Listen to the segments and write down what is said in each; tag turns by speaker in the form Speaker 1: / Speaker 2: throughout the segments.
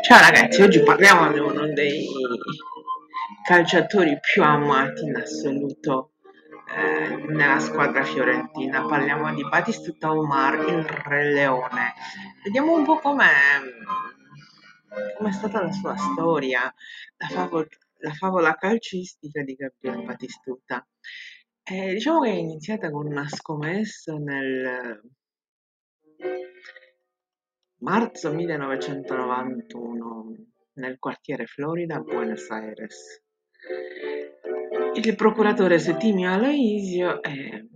Speaker 1: Ciao ragazzi, oggi parliamo di uno dei calciatori più amati in assoluto eh, nella squadra fiorentina. Parliamo di Batistuta Omar, il Re Leone. Vediamo un po' com'è, com'è stata la sua storia, la, favol- la favola calcistica di Gabriele Batistuta. Eh, diciamo che è iniziata con una scommessa nel Marzo millenovecentonovantuno, nel quartiere Florida, Buenos Aires. Il procuratore Settimio Aloisio eh,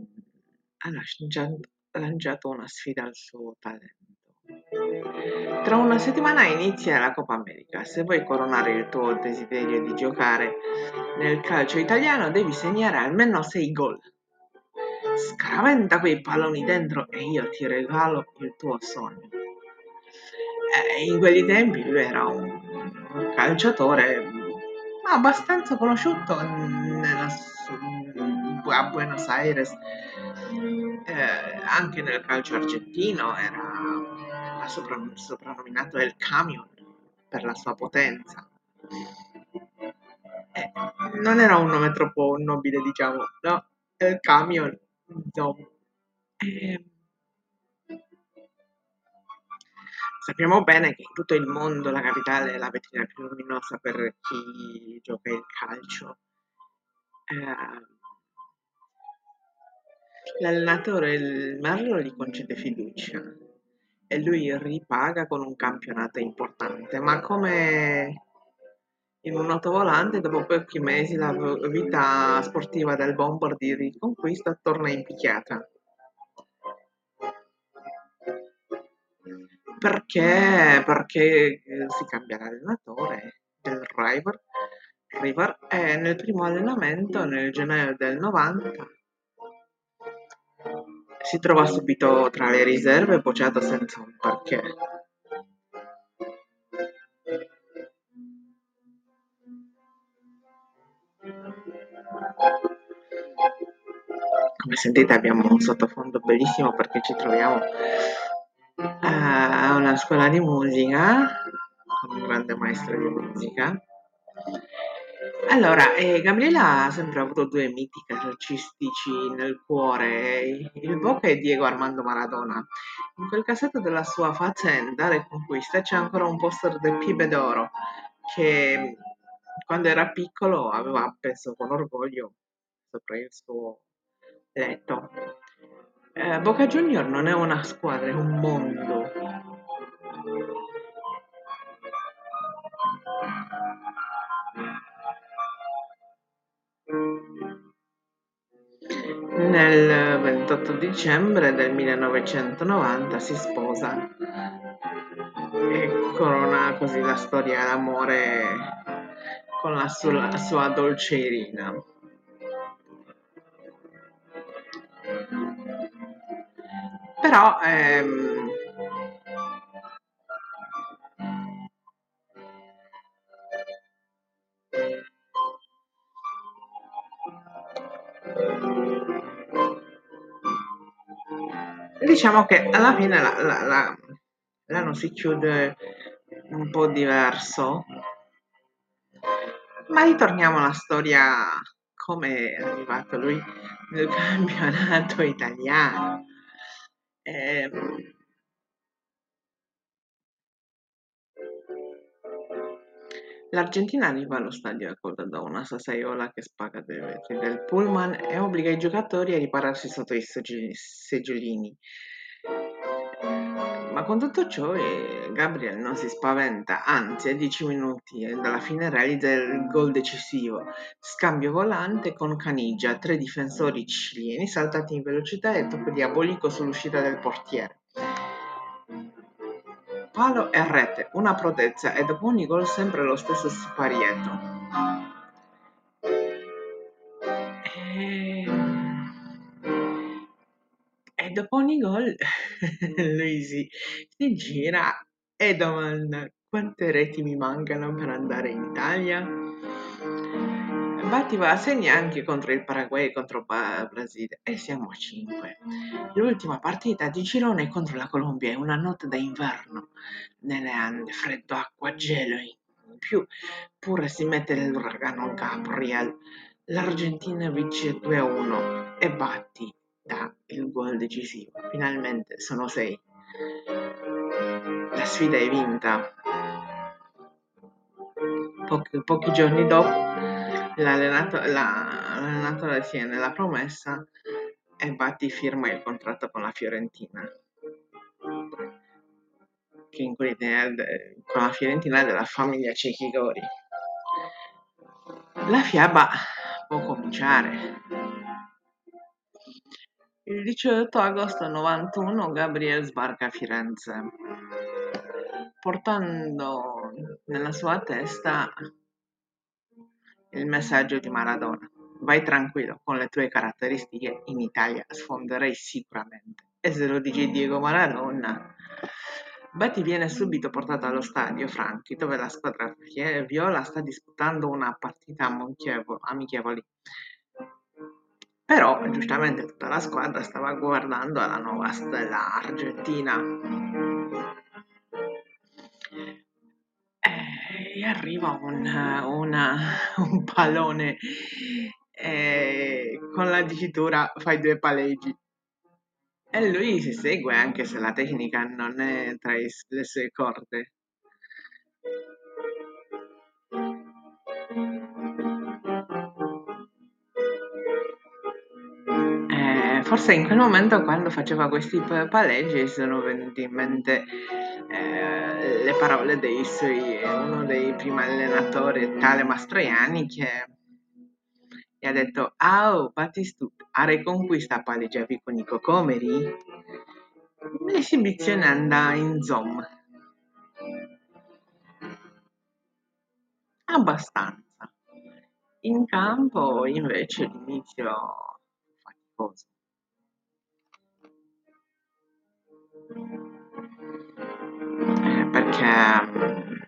Speaker 1: ha lanciato una sfida al suo talento. Tra una settimana inizia la Coppa America. Se vuoi coronare il tuo desiderio di giocare nel calcio italiano, devi segnare almeno 6 gol. Scaraventa quei palloni dentro e io ti regalo il tuo sogno. Eh, in quei tempi lui era un, un calciatore abbastanza conosciuto nella, a Buenos Aires, eh, anche nel calcio argentino, era soprannominato El Camion per la sua potenza. Eh, non era un nome troppo nobile, diciamo, no? El Camion, no. Eh, Sappiamo bene che in tutto il mondo la capitale è la vetrina più luminosa per chi gioca il calcio. Eh, l'allenatore il Merlo gli concede fiducia e lui ripaga con un campionato importante, ma come in un autovolante, dopo pochi mesi la vita sportiva del bomber di riconquista torna in picchiata. Perché, perché eh, si cambia l'allenatore del River, River e nel primo allenamento, nel gennaio del 90, si trova subito tra le riserve bocciato senza un perché. Come sentite abbiamo un sottofondo bellissimo perché ci troviamo a una scuola di musica con un grande maestro di musica. Allora, eh, Gabriela ha sempre avuto due miti calcistici nel cuore, il Boca e Diego Armando Maradona. In quel cassetto della sua faccenda Reconquista c'è ancora un poster del Pibe d'Oro che quando era piccolo aveva appeso con orgoglio sopra il suo letto. Eh, Boca Junior non è una squadra, è un mondo. Dicembre del 1990 si sposa e corona così la storia d'amore con la sua, sua dolce Irina. Però ehm, diciamo che alla fine la, la, la, l'anno si chiude un po' diverso, ma ritorniamo alla storia come è arrivato lui nel campionato italiano. L'Argentina arriva allo stadio accolta da una sassaiola che spaga dai vetri del pullman e obbliga i giocatori a ripararsi sotto i seggiolini. Ma con tutto ciò eh, Gabriel non si spaventa, anzi a 10 minuti dalla fine realizza il gol decisivo. Scambio volante con Canigia, tre difensori cileni saltati in velocità e tocco diabolico sull'uscita del portiere. Palo e rete, una prodezza e dopo ogni gol sempre lo stesso siparietto. E... e dopo ogni gol lui si, si gira e domanda quante reti mi mancano per andare in Italia? Batti va a segni anche contro il Paraguay e contro il Brasile e siamo a 5. L'ultima partita di girone contro la Colombia è una notte da inverno nelle Ande, freddo, acqua, gelo in più, pure si mette l'uragano Gabriel. L'Argentina vince 2-1 e Batti dà il gol decisivo. Finalmente sono 6. La sfida è vinta. Pochi, pochi giorni dopo l'allenatore, la, l'allenatore tiene promessa e Batti firma il contratto con la Fiorentina. Che in con la Fiorentina della famiglia Cecchigori. La fiaba può cominciare. Il 18 agosto 91 Gabriel sbarca a Firenze, portando nella sua testa il messaggio di Maradona: "Vai tranquillo, con le tue caratteristiche in Italia sfonderai sicuramente". E se lo dice Diego Maradona. Betty viene subito portata allo stadio Franchi, dove la squadra viola sta disputando una partita amichevole. Però, giustamente, tutta la squadra stava guardando alla nuova stella argentina. E arriva un, una, un pallone eh, con la dicitura fai due paleggi. E lui si segue anche se la tecnica non è tra le sue corde. Forse in quel momento quando faceva questi paleggi sono venuti in mente eh, le parole dei suoi, uno dei primi allenatori, tale Mastroianni, che gli ha detto «Au, Batistu, a reconquista paleggiavi con i cocomeri?» L'esibizione andava in zoom. Abbastanza. In campo invece l'inizio perché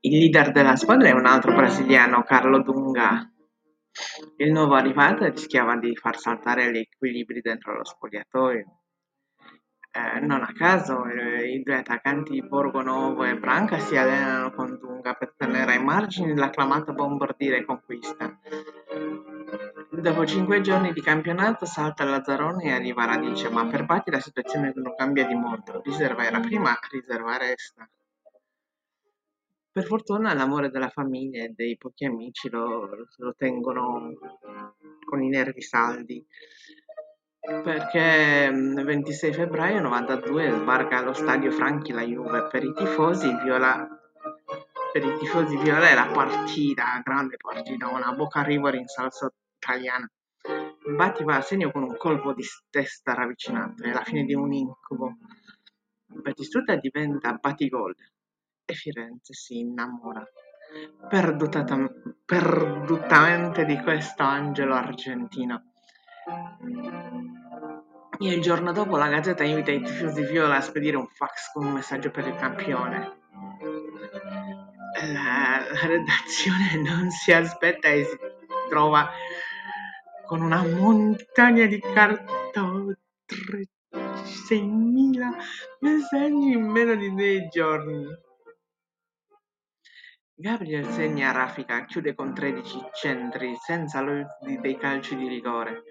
Speaker 1: il leader della squadra è un altro brasiliano, Carlo Dunga. Il nuovo arrivato rischiava di far saltare gli equilibri dentro lo spogliatoio. Eh, non a caso eh, i due attaccanti Borgonovo e Branca si allenano con Dunga per tenere ai margini l'acclamato bombardiere conquista. Dopo cinque giorni di campionato salta Lazzaroni e arriva Radice, ma per Batti la situazione non cambia di molto. Riserva era prima, riserva resta. Per fortuna l'amore della famiglia e dei pochi amici lo, lo tengono con i nervi saldi perché il 26 febbraio 92 sbarca allo stadio Franchi la Juve per i tifosi viola per i tifosi viola è la partita grande partita una Boca River in salsa italiana. Batti va a segno con un colpo di testa ravvicinato è la fine di un incubo. Batistuta diventa Batigol e Firenze si innamora. Perdutamente di questo angelo argentino il giorno dopo la Gazzetta invita i tifosi viola a spedire un fax con un messaggio per il campione. La, la redazione non si aspetta e si trova con una montagna di carta 6.000 messaggi in meno di due giorni. Gabriel segna a raffica, chiude con 13 centri senza l'uso dei calci di rigore.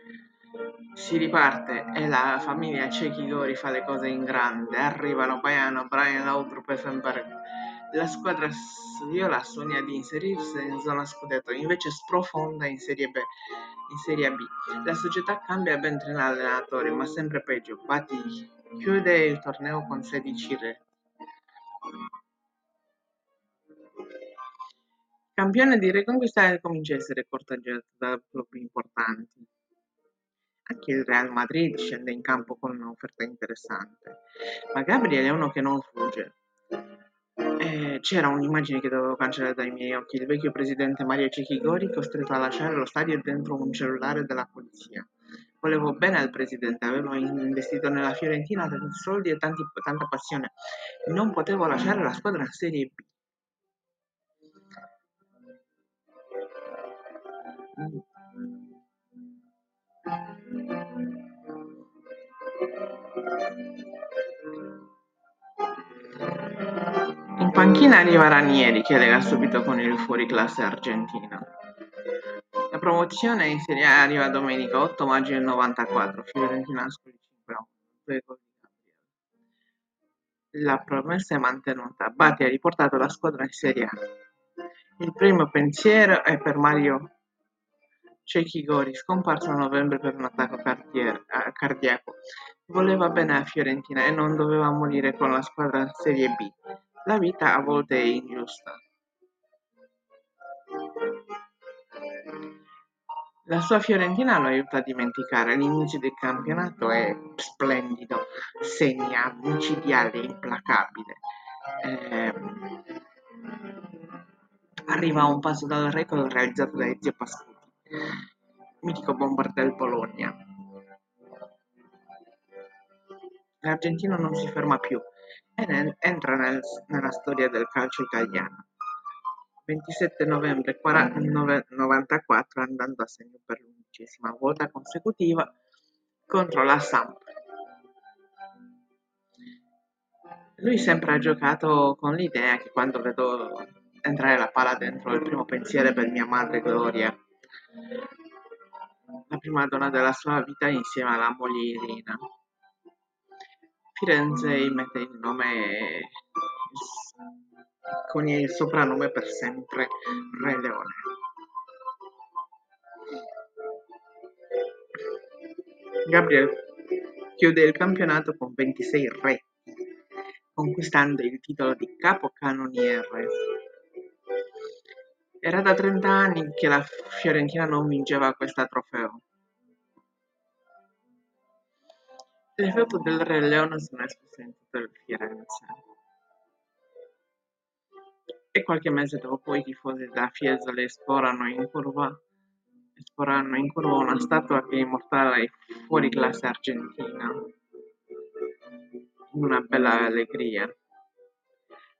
Speaker 1: Si riparte e la famiglia Cecchi fa le cose in grande. Arrivano Baiano, Brian Laudrup e Femberg. La squadra viola sogna di inserirsi in zona scudetto, invece sprofonda in Serie B. In Serie B. La società cambia ben tre allenatori, ma sempre peggio. Bati chiude il torneo con 16 re. Campione di Reconquista comincia a essere corteggiato da club importanti. Anche il Real Madrid scende in campo con un'offerta interessante, ma Gabriel è uno che non fugge. C'era un'immagine che dovevo cancellare dai miei occhi, il vecchio presidente Mario Cecchigori costretto a lasciare lo stadio dentro un cellulare della polizia. Volevo bene al presidente, avevo investito nella Fiorentina tanti soldi e tanti, tanta passione. Non potevo lasciare la squadra in Serie B. In panchina arriva Ranieri che lega subito con il fuoriclasse argentino. La promozione in Serie A arriva domenica 8 maggio del 94, Fiorentina Ascoli 5 a 1, La promessa è mantenuta, Batti ha riportato la squadra in Serie A. Il primo pensiero è per Mario Cecchigori, scomparso a novembre per un attacco cardiaco. Voleva bene a Fiorentina e non doveva morire con la squadra Serie B. La vita a volte è ingiusta. La sua Fiorentina lo aiuta a dimenticare, l'inizio del campionato è splendido, segna micidiale, implacabile. Eh, arriva a un passo dal record realizzato da Ezio Pascuti, mitico bombardier Bologna. L'argentino non si ferma più entra nel, nella storia del calcio italiano. 27 novembre 94 andando a segno per l'undicesima volta consecutiva contro la Samp. Lui sempre ha giocato con l'idea che quando vedo entrare la palla dentro il primo pensiero per mia madre Gloria, la prima donna della sua vita insieme alla moglie Irina. Firenze mette il nome con il soprannome per sempre Re Leone. Gabriel chiude il campionato con 26 retti, conquistando il titolo di capocannoniere. Era da 30 anni che la Fiorentina non vinceva questo trofeo. Le foto del Re Leone esposte in tutto il Firenze. E qualche mese dopo i tifosi della Fiesole esporranno in curva esporranno in curva una statua che immortala i fuoriclasse argentina. Una bella allegria.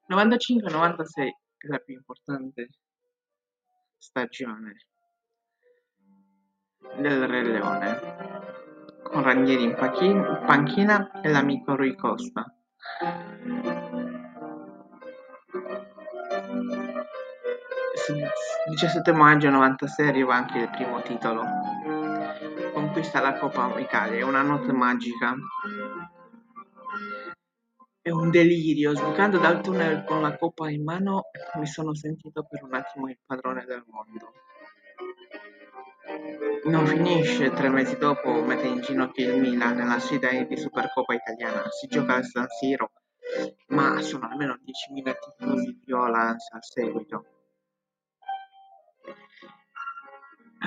Speaker 1: 95-96 è la più importante stagione del Re Leone con Ranieri in panchina e l'amico Rui Costa. 17 maggio 96 arriva anche il primo titolo. Conquista la Coppa Italia, è una notte magica. È un delirio, sbucando dal tunnel con la coppa in mano mi sono sentito per un attimo il padrone del mondo. Non finisce, tre mesi dopo mette in ginocchio il Milan nella sfida di Supercoppa italiana. Si gioca al San Siro, ma sono almeno 10.000 tifosi viola al seguito.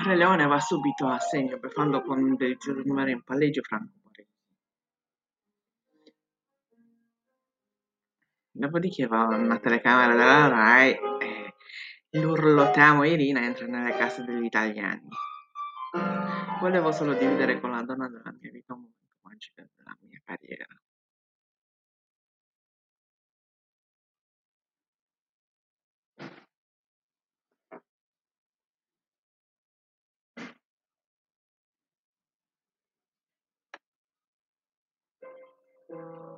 Speaker 1: Re Leone va subito a segno, beffando con un delizioso numero in palleggio Franco. Dopodiché va una telecamera della Rai e l'urlo Irina entra nelle casse degli italiani. Volevo solo dividere con la donna della mia vita un momento magico della mia carriera. In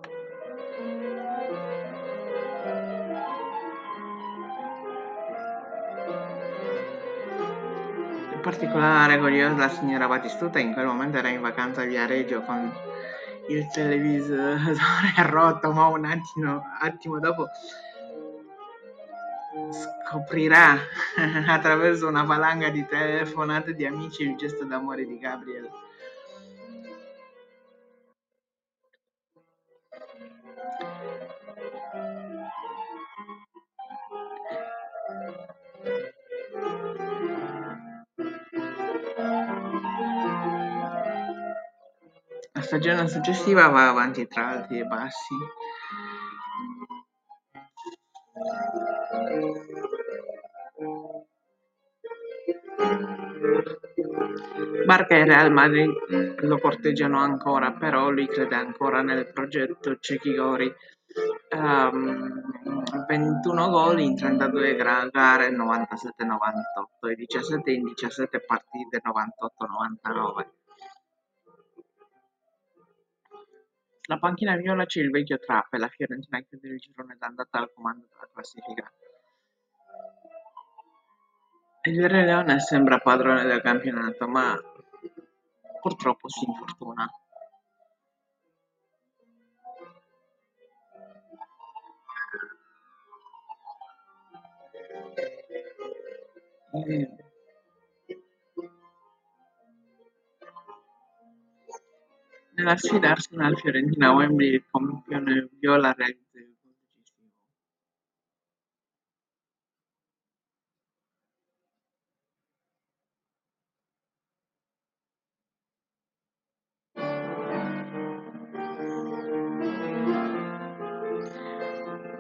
Speaker 1: particolare curiosa la signora Battistuta in quel momento era in vacanza a Viareggio con il televisore rotto, ma un attimo, attimo dopo scoprirà attraverso una valanga di telefonate di amici il gesto d'amore di Gabriel. Stagione successiva va avanti tra alti e bassi. Barca e Real Madrid lo corteggiano ancora, però lui crede ancora nel progetto Cecchigori. Um, 21 gol in 32 gare 97-98 e 17 in 17 partite 98-99. La panchina viola c'è il vecchio Trapp e la Fiorentina chiude il girone d'andata al comando della classifica. Il Re Leone sembra padrone del campionato, ma purtroppo si infortuna. E nella sfida Arsenal-Fiorentina a Wembley campione viola realizza.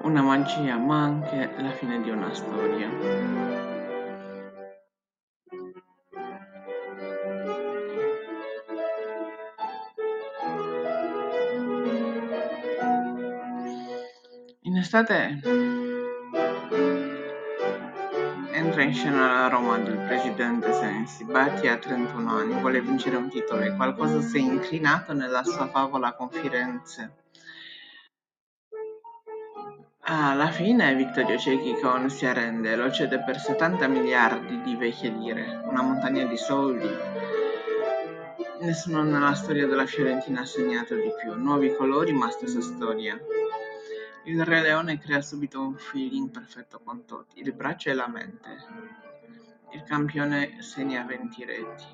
Speaker 1: Una magia, ma anche la fine di una storia. In estate entra in scena la Roma del presidente Sensi. Batti ha 31 anni, vuole vincere un titolo e qualcosa si è inclinato nella sua favola con Firenze. Alla fine Vittorio Cecchi si arrende, lo cede per 70 miliardi di vecchie lire, una montagna di soldi. Nessuno nella storia della Fiorentina ha segnato di più, nuovi colori ma stessa storia. Il Re Leone crea subito un feeling perfetto con Totti, il braccio e la mente. Il campione segna 20 reti.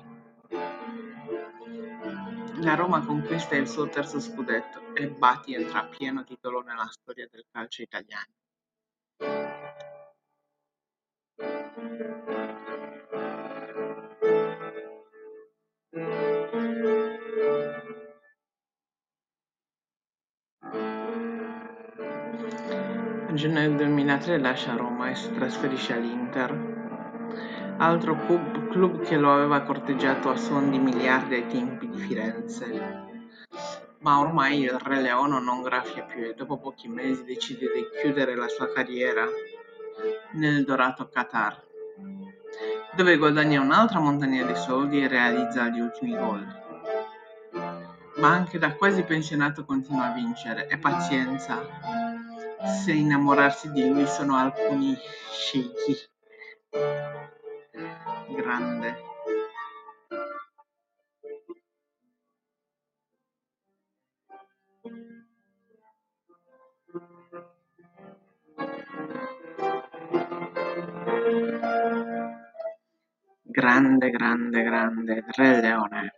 Speaker 1: La Roma conquista il suo terzo scudetto e Batti entra a pieno titolo nella storia del calcio italiano. Gennaio 2003 lascia Roma e si trasferisce all'Inter, altro club, club che lo aveva corteggiato a suon di miliardi ai tempi di Firenze. Ma ormai il Re Leone non graffia più e dopo pochi mesi decide di chiudere la sua carriera nel dorato Qatar, dove guadagna un'altra montagna di soldi e realizza gli ultimi gol. Ma anche da quasi pensionato continua a vincere e pazienza se innamorarsi di lui sono alcuni sceicchi. Grande. Grande, grande, grande, Re Leone.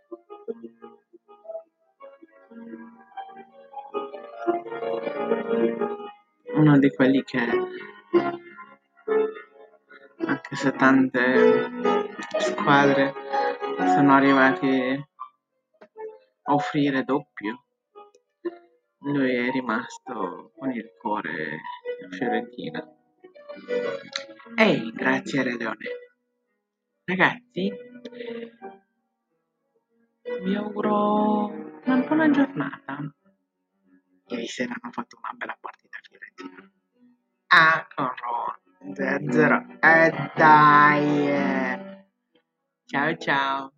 Speaker 1: Uno di quelli che, anche se tante squadre sono arrivati a offrire doppio, lui è rimasto con il cuore fiorentina. Ehi, grazie Re Leone. Ragazzi, vi auguro una buona giornata. Ieri sera hanno fatto una bella partita Ciao ciao!